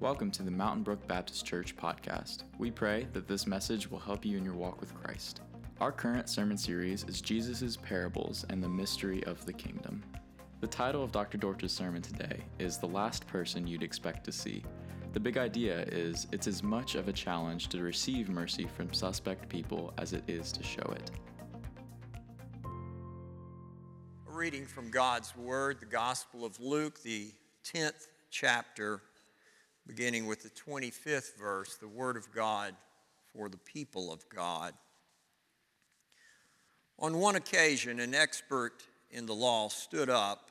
Welcome to the Mountain Brook Baptist Church podcast. We pray that this message will help you in your walk with Christ. Our current sermon series is Jesus' Parables and the Mystery of the Kingdom. The title of Dr. Dortch's sermon today is The Last Person You'd Expect to See. The big idea is it's as much of a challenge to receive mercy from suspect people as it is to show it. A reading from God's Word, the Gospel of Luke, the 10th chapter, beginning with the 25th verse, the Word of God for the people of God. On one occasion, an expert in the law stood up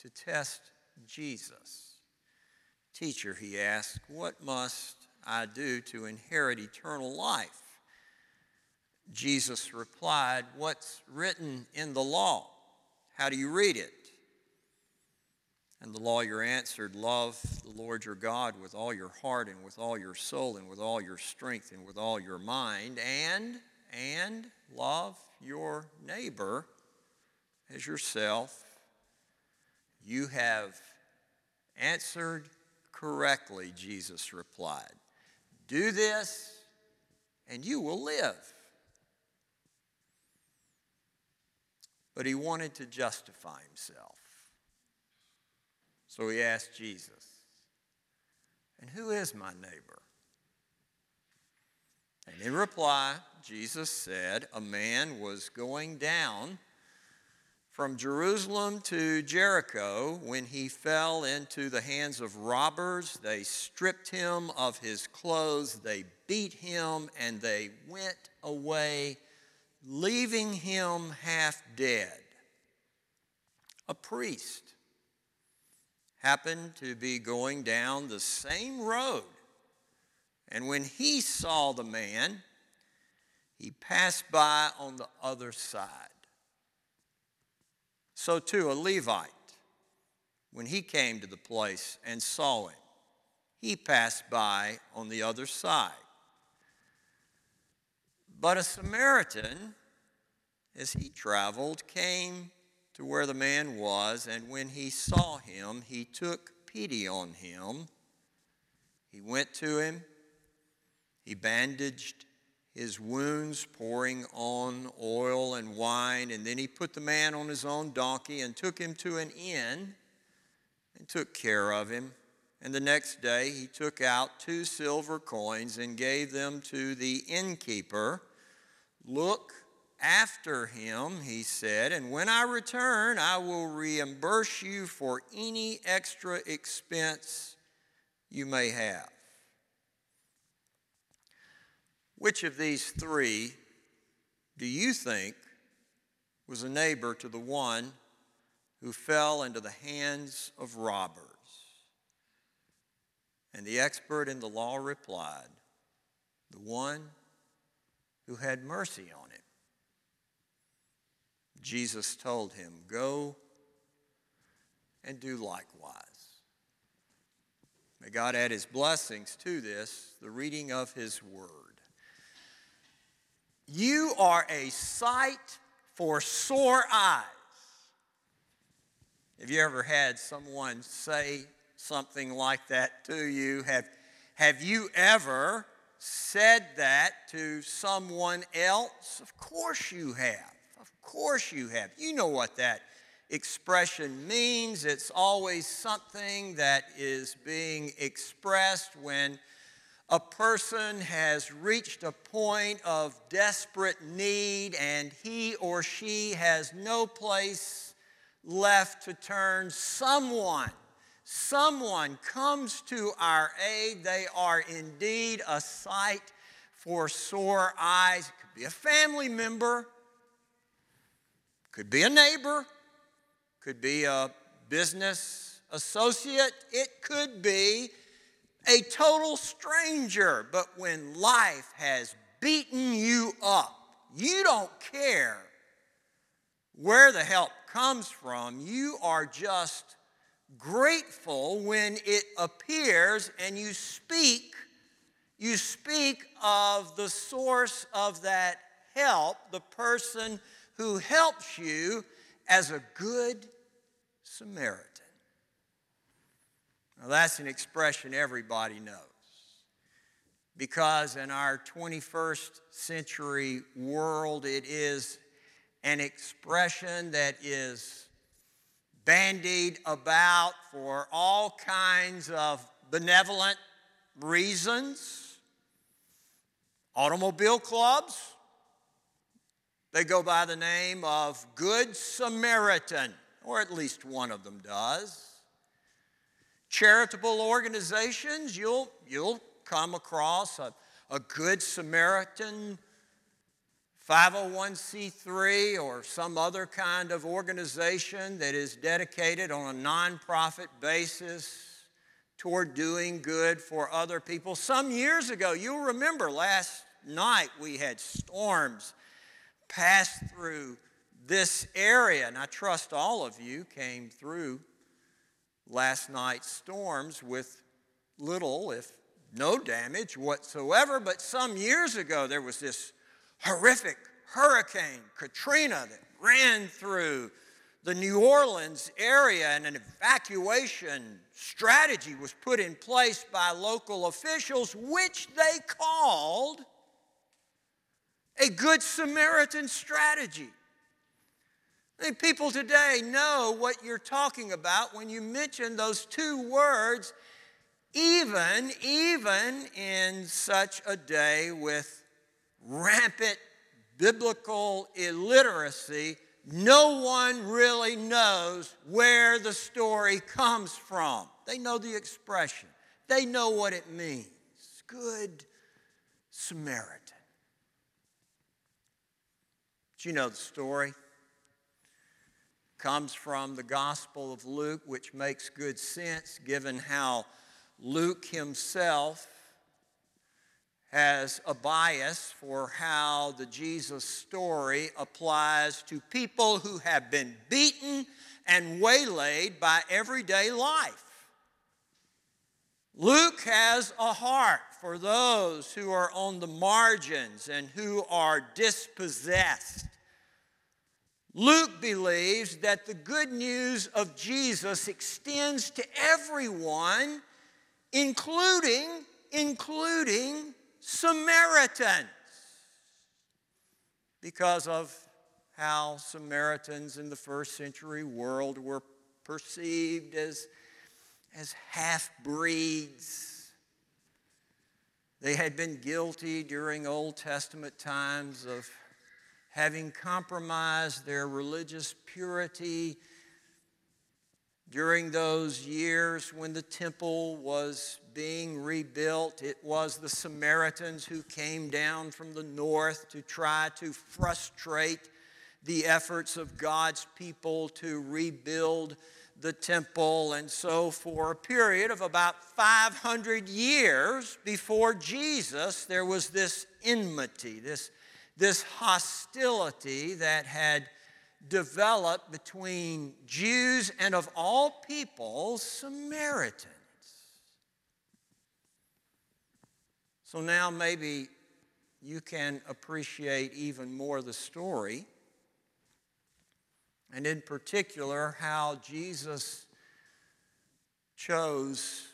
to test Jesus. Teacher, he asked, what must I do to inherit eternal life? Jesus replied, What's written in the law? How do you read it? And the lawyer answered, Love the Lord your God with all your heart and with all your soul and with all your strength and with all your mind, and, and love your neighbor as yourself. You have answered correctly, Jesus replied. Do this, and you will live. But he wanted to justify himself. So he asked Jesus, And who is my neighbor? And in reply, Jesus said, A man was going down from Jerusalem to Jericho when he fell into the hands of robbers. They stripped him of his clothes, they beat him, and they went away, leaving him half dead. A priest happened to be going down the same road. And when he saw the man, he passed by on the other side. So too, a Levite, when he came to the place and saw him, he passed by on the other side. But a Samaritan, as he traveled, came to where the man was, and when he saw him, he took pity on him. He went to him, he bandaged his wounds, pouring on oil and wine, and then he put the man on his own donkey and took him to an inn and took care of him. And the next day he took out two silver coins and gave them to the innkeeper. Look, after him, he said, and when I return, I will reimburse you for any extra expense you may have. Which of these three do you think was a neighbor to the one who fell into the hands of robbers? And the expert in the law replied, The one who had mercy on him. Jesus told him, Go and do likewise. May God add his blessings to this, the reading of his word. You are a sight for sore eyes. Have you ever had someone say something like that to you? Have, have you ever said that to someone else? Of course you have course you have. You know what that expression means. It's always something that is being expressed when a person has reached a point of desperate need and he or she has no place left to turn. Someone, someone comes to our aid. They are indeed a sight for sore eyes. It could be a family member, could be a neighbor, could be a business associate, it could be a total stranger. But when life has beaten you up, you don't care where the help comes from. You are just grateful when it appears and you speak you speak of the source of that help, the person who helps you as a good Samaritan. Now, that's an expression everybody knows. Because in our 21st century world, it is an expression that is bandied about for all kinds of benevolent reasons. Automobile clubs, they go by the name of Good Samaritan, or at least one of them does. Charitable organizations, you'll, you'll come across a, a Good Samaritan 501c3 or some other kind of organization that is dedicated on a nonprofit basis toward doing good for other people. Some years ago, you'll remember last night we had storms pass through this area, and I trust all of you came through last night's storms with little, if no damage whatsoever. But some years ago, there was this horrific hurricane, Katrina, that ran through the New Orleans area, and an evacuation strategy was put in place by local officials, which they called a Good Samaritan strategy. I mean, people today know what you're talking about when you mention those two words, even, even in such a day with rampant biblical illiteracy no one really knows where the story comes from. They know the expression, they know what it means. Good Samaritan. But you know the story. Comes from the Gospel of Luke, which makes good sense given how Luke himself has a bias for how the Jesus story applies to people who have been beaten and waylaid by everyday life. Luke has a heart for those who are on the margins and who are dispossessed. Luke believes that the good news of Jesus extends to everyone, including, including Samaritans because of how Samaritans in the first century world were perceived as, as half breeds. They had been guilty during Old Testament times of having compromised their religious purity during those years when the temple was being rebuilt, it was the Samaritans who came down from the north to try to frustrate the efforts of God's people to rebuild the temple. And so, for a period of about 500 years before Jesus, there was this enmity, this, this hostility that had developed between Jews and, of all people, Samaritans. So now maybe you can appreciate even more the story, and in particular, how Jesus chose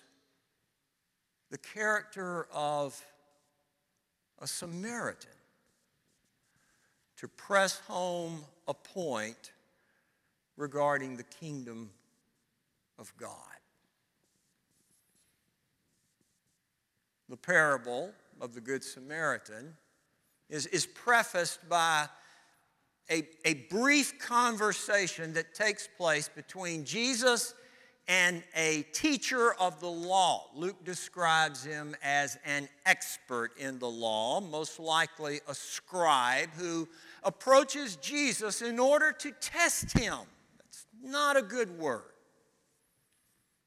the character of a Samaritan to press home a point regarding the kingdom of God. The parable of the Good Samaritan is, is prefaced by a, a brief conversation that takes place between Jesus and a teacher of the law. Luke describes him as an expert in the law, most likely a scribe who approaches Jesus in order to test him. That's not a good word.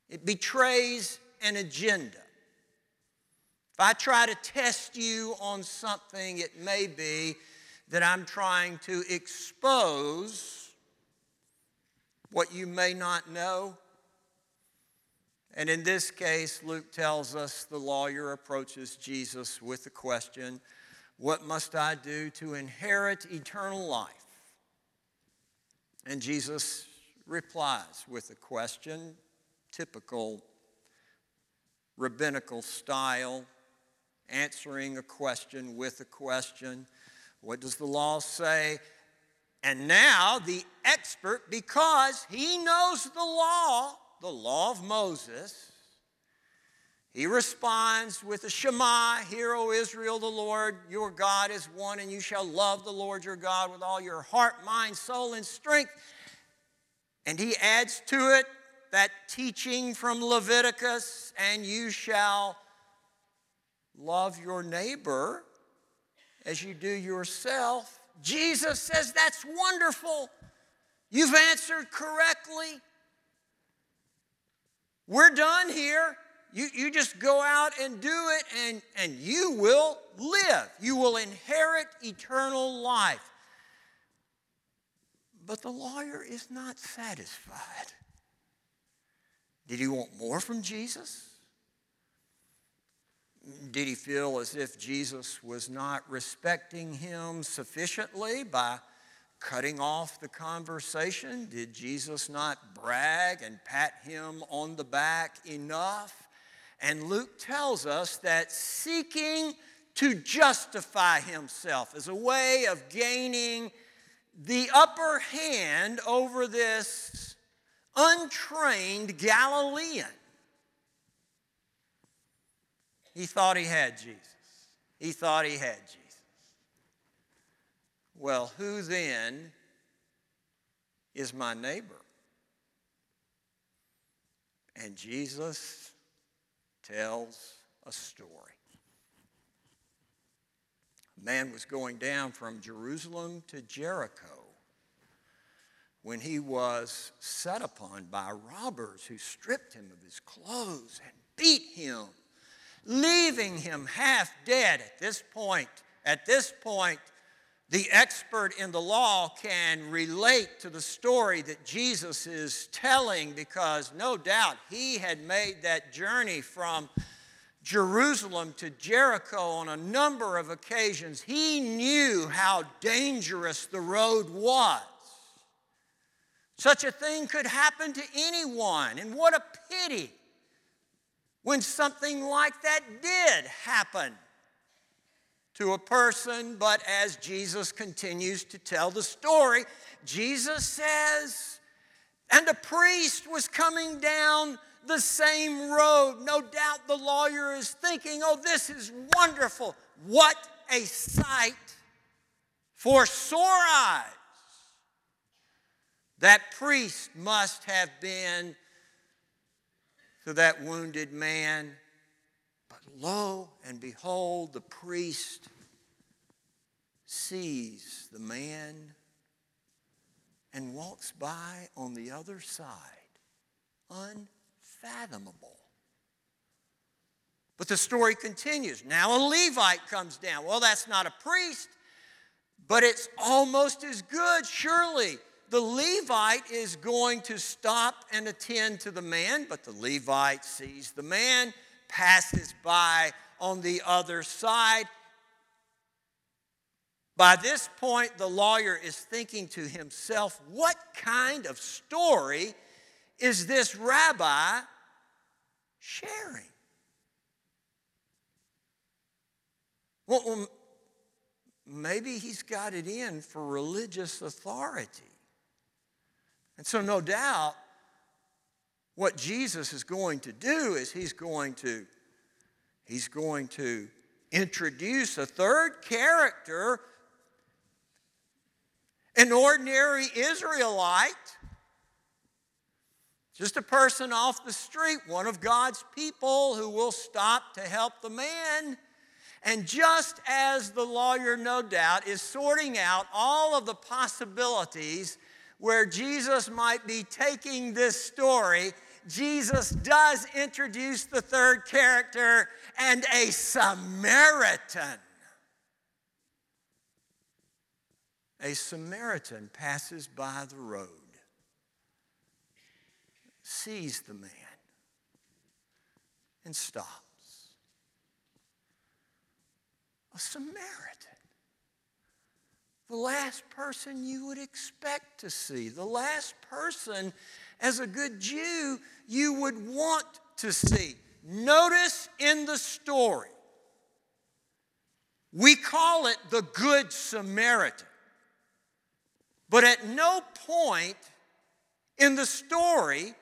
It betrays an agenda. If I try to test you on something, it may be that I'm trying to expose what you may not know. And in this case, Luke tells us the lawyer approaches Jesus with the question what must I do to inherit eternal life? And Jesus replies with a question typical rabbinical style, answering a question with a question. What does the law say? And now the expert, because he knows the law, the law of Moses, he responds with the Shema, Hear, O Israel, the Lord your God is one, and you shall love the Lord your God with all your heart, mind, soul, and strength. And he adds to it that teaching from Leviticus, and you shall love your neighbor as you do yourself. Jesus says that's wonderful. You've answered correctly. We're done here. You, you just go out and do it, and, and you will live. You will inherit eternal life. But the lawyer is not satisfied. Did he want more from Jesus? Did he feel as if Jesus was not respecting him sufficiently by cutting off the conversation? Did Jesus not brag and pat him on the back enough? And Luke tells us that seeking to justify himself as a way of gaining the upper hand over this untrained Galilean he thought he had Jesus. He thought he had Jesus. Well, who then is my neighbor? And Jesus tells a story. A man was going down from Jerusalem to Jericho when he was set upon by robbers who stripped him of his clothes and beat him leaving him half dead at this point. At this point, the expert in the law can relate to the story that Jesus is telling because no doubt he had made that journey from Jerusalem to Jericho on a number of occasions. He knew how dangerous the road was. Such a thing could happen to anyone, and what a pity when something like that did happen to a person, but as Jesus continues to tell the story, Jesus says, and a priest was coming down the same road. No doubt the lawyer is thinking, oh, this is wonderful. What a sight for sore eyes. That priest must have been to that wounded man. But lo and behold, the priest sees the man and walks by on the other side. Unfathomable. But the story continues. Now a Levite comes down. Well, that's not a priest, but it's almost as good, surely the Levite is going to stop and attend to the man, but the Levite sees the man, passes by on the other side. By this point, the lawyer is thinking to himself, what kind of story is this rabbi sharing? Well, maybe he's got it in for religious authority. And so, no doubt, what Jesus is going to do is he's going to he's going to introduce a third character an ordinary Israelite, just a person off the street, one of God's people who will stop to help the man. And just as the lawyer, no doubt, is sorting out all of the possibilities where Jesus might be taking this story, Jesus does introduce the third character and a Samaritan. A Samaritan passes by the road, sees the man, and stops. A Samaritan the last person you would expect to see, the last person as a good Jew you would want to see. Notice in the story, we call it the Good Samaritan. But at no point in the story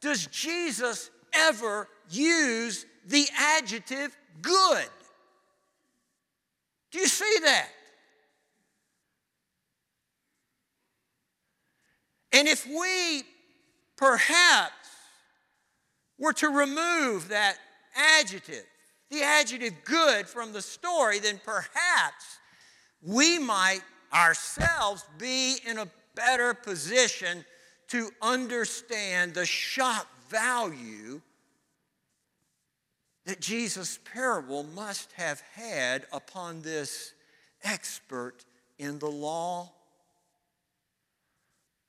does Jesus ever use the adjective good. Do you see that? And if we perhaps were to remove that adjective, the adjective good from the story, then perhaps we might ourselves be in a better position to understand the shock value that Jesus' parable must have had upon this expert in the law.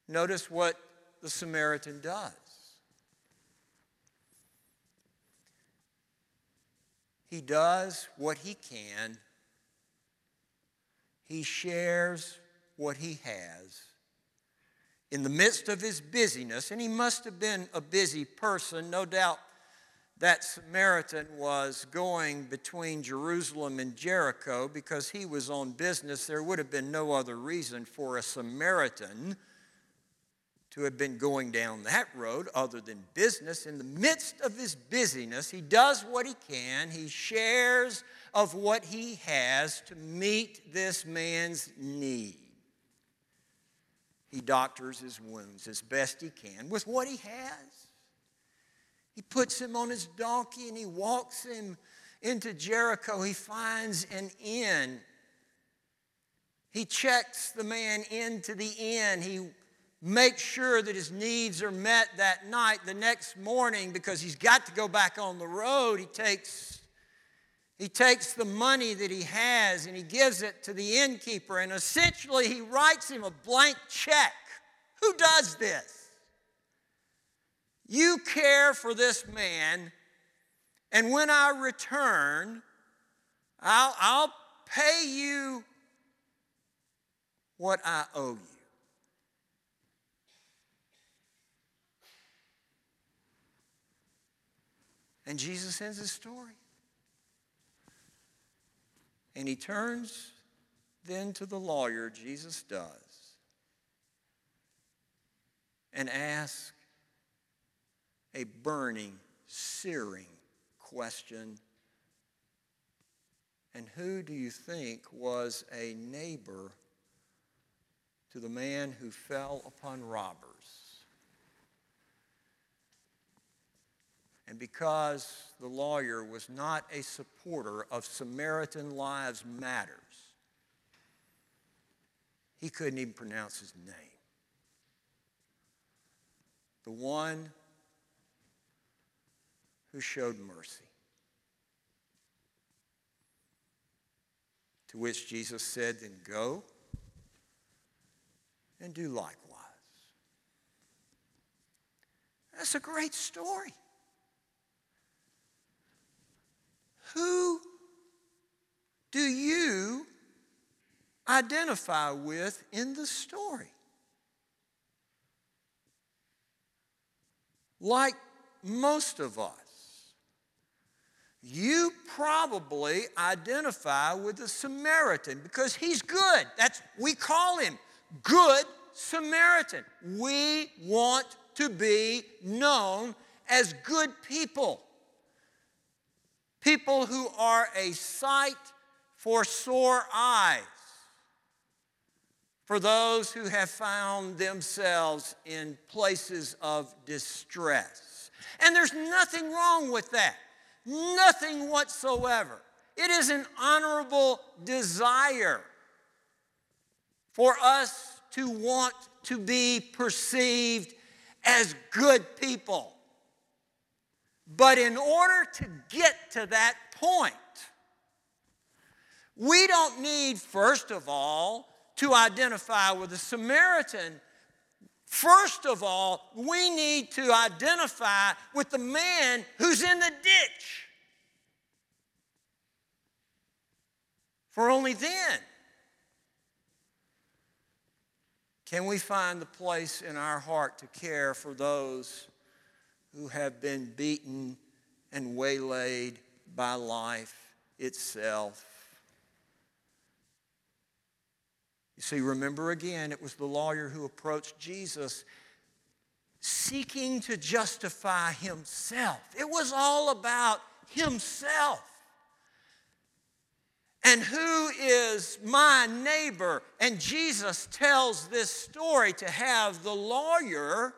Notice what the Samaritan does. He does what he can, he shares what he has. In the midst of his busyness, and he must have been a busy person, no doubt that Samaritan was going between Jerusalem and Jericho because he was on business. There would have been no other reason for a Samaritan to have been going down that road other than business. In the midst of his busyness, he does what he can, he shares of what he has to meet this man's need. He doctors his wounds as best he can with what he has. He puts him on his donkey and he walks him into Jericho. He finds an inn. He checks the man into the inn. He make sure that his needs are met that night. The next morning, because he's got to go back on the road, he takes, he takes the money that he has and he gives it to the innkeeper, and essentially he writes him a blank check. Who does this? You care for this man, and when I return, I'll, I'll pay you what I owe you. And Jesus ends his story. And he turns then to the lawyer, Jesus does, and asks a burning, searing question. And who do you think was a neighbor to the man who fell upon robbers? And because the lawyer was not a supporter of Samaritan Lives Matters, he couldn't even pronounce his name. The one who showed mercy. To which Jesus said, Then go and do likewise. That's a great story. Who do you identify with in the story? Like most of us, you probably identify with the Samaritan because he's good. That's we call him good Samaritan. We want to be known as good people people who are a sight for sore eyes, for those who have found themselves in places of distress. And there's nothing wrong with that, nothing whatsoever. It is an honorable desire for us to want to be perceived as good people. But in order to get to that point, we don't need, first of all, to identify with the Samaritan. First of all, we need to identify with the man who's in the ditch. For only then can we find the place in our heart to care for those who have been beaten and waylaid by life itself. You see, remember again, it was the lawyer who approached Jesus seeking to justify himself. It was all about himself. And who is my neighbor? And Jesus tells this story to have the lawyer,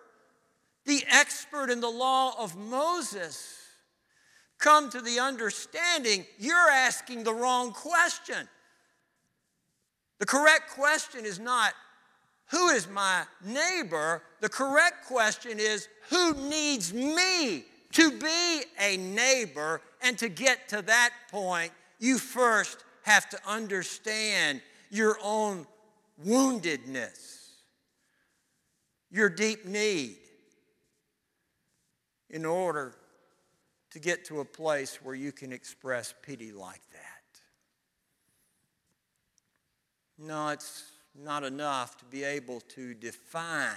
the expert in the law of Moses, come to the understanding you're asking the wrong question. The correct question is not, who is my neighbor? The correct question is, who needs me to be a neighbor? And to get to that point, you first have to understand your own woundedness, your deep need, in order to get to a place where you can express pity like that. No, it's not enough to be able to define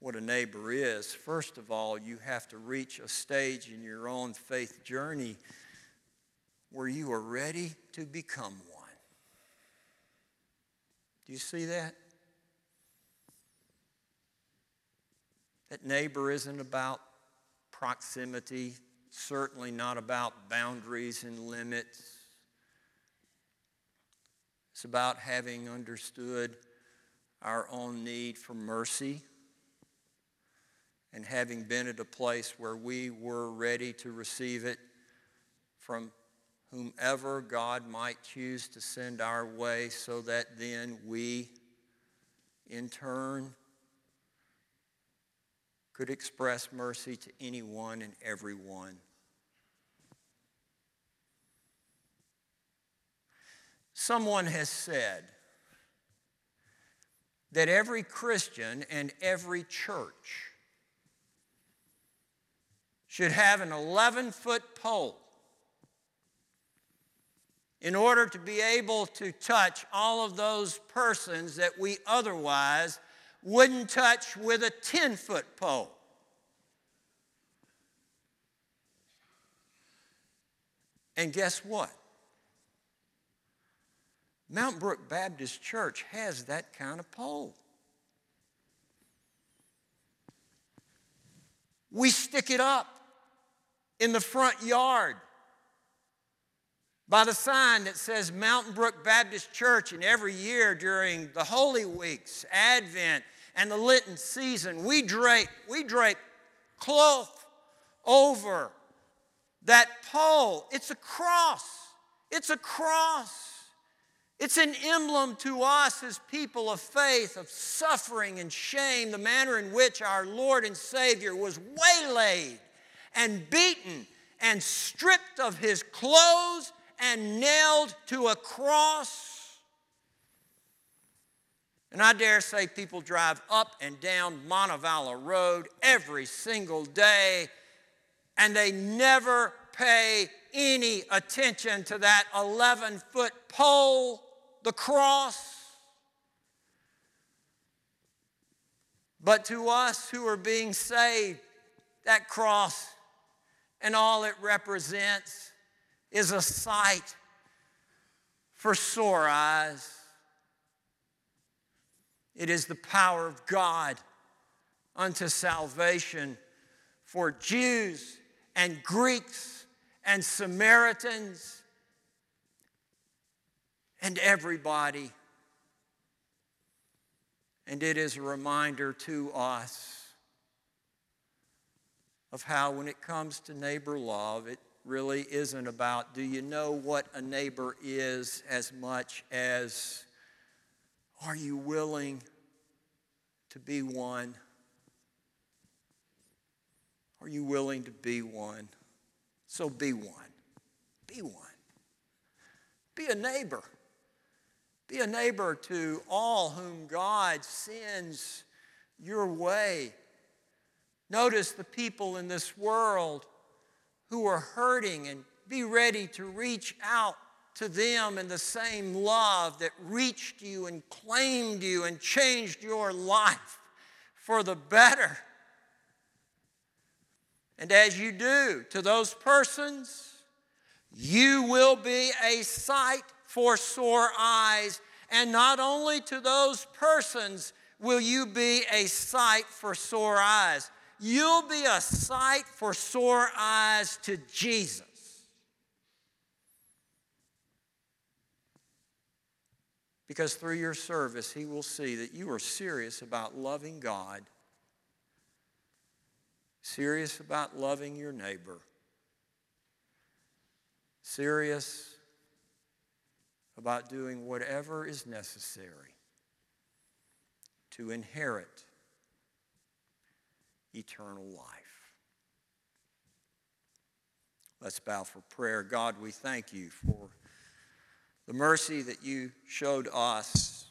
what a neighbor is. First of all, you have to reach a stage in your own faith journey where you are ready to become one. Do you see that? That neighbor isn't about proximity, certainly not about boundaries and limits. It's about having understood our own need for mercy and having been at a place where we were ready to receive it from whomever God might choose to send our way, so that then we, in turn, could express mercy to anyone and everyone. Someone has said that every Christian and every church should have an 11 foot pole in order to be able to touch all of those persons that we otherwise wouldn't touch with a 10 foot pole. And guess what? Mount Brook Baptist Church has that kind of pole. We stick it up in the front yard by the sign that says Mountain Brook Baptist Church, and every year during the Holy Weeks, Advent, and the Lenten season, we drape, we drape cloth over that pole. It's a cross. It's a cross. It's an emblem to us as people of faith, of suffering and shame, the manner in which our Lord and Savior was waylaid and beaten and stripped of his clothes and nailed to a cross. And I dare say people drive up and down Montevallo Road every single day, and they never pay any attention to that 11 foot pole the cross. But to us who are being saved, that cross and all it represents is a sight for sore eyes. It is the power of God unto salvation for Jews and Greeks and Samaritans and everybody. And it is a reminder to us of how, when it comes to neighbor love, it really isn't about do you know what a neighbor is as much as are you willing to be one? Are you willing to be one? So be one. Be one. Be a neighbor. Be a neighbor to all whom God sends your way. Notice the people in this world who are hurting and be ready to reach out to them in the same love that reached you and claimed you and changed your life for the better. And as you do to those persons, you will be a sight for sore eyes. And not only to those persons will you be a sight for sore eyes, you'll be a sight for sore eyes to Jesus. Because through your service, he will see that you are serious about loving God, serious about loving your neighbor, serious about doing whatever is necessary to inherit eternal life. Let's bow for prayer. God, we thank you for the mercy that you showed us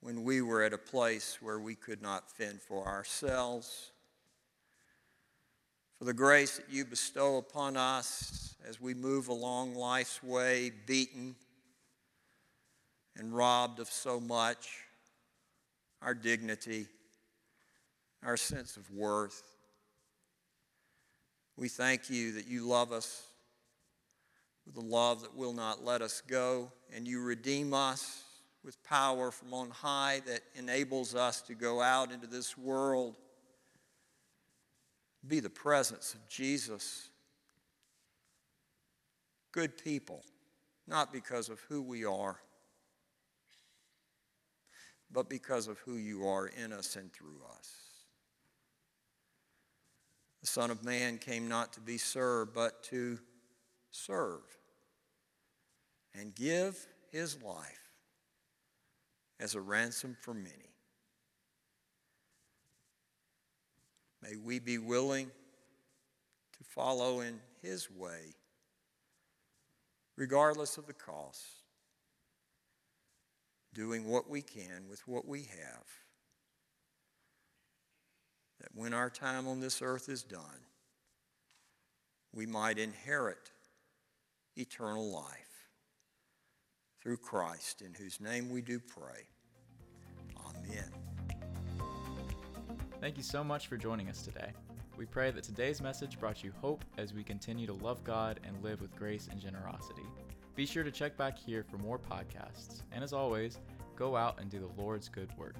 when we were at a place where we could not fend for ourselves, for the grace that you bestow upon us as we move along life's way, beaten and robbed of so much our dignity, our sense of worth. We thank you that you love us with a love that will not let us go, and you redeem us with power from on high that enables us to go out into this world, be the presence of Jesus. Good people, not because of who we are, but because of who you are in us and through us. The Son of Man came not to be served, but to serve and give his life as a ransom for many. May we be willing to follow in his way, regardless of the cost, doing what we can with what we have, that when our time on this earth is done, we might inherit eternal life through Christ, in whose name we do pray. Amen. Thank you so much for joining us today. We pray that today's message brought you hope as we continue to love God and live with grace and generosity. Be sure to check back here for more podcasts. And as always, go out and do the Lord's good work.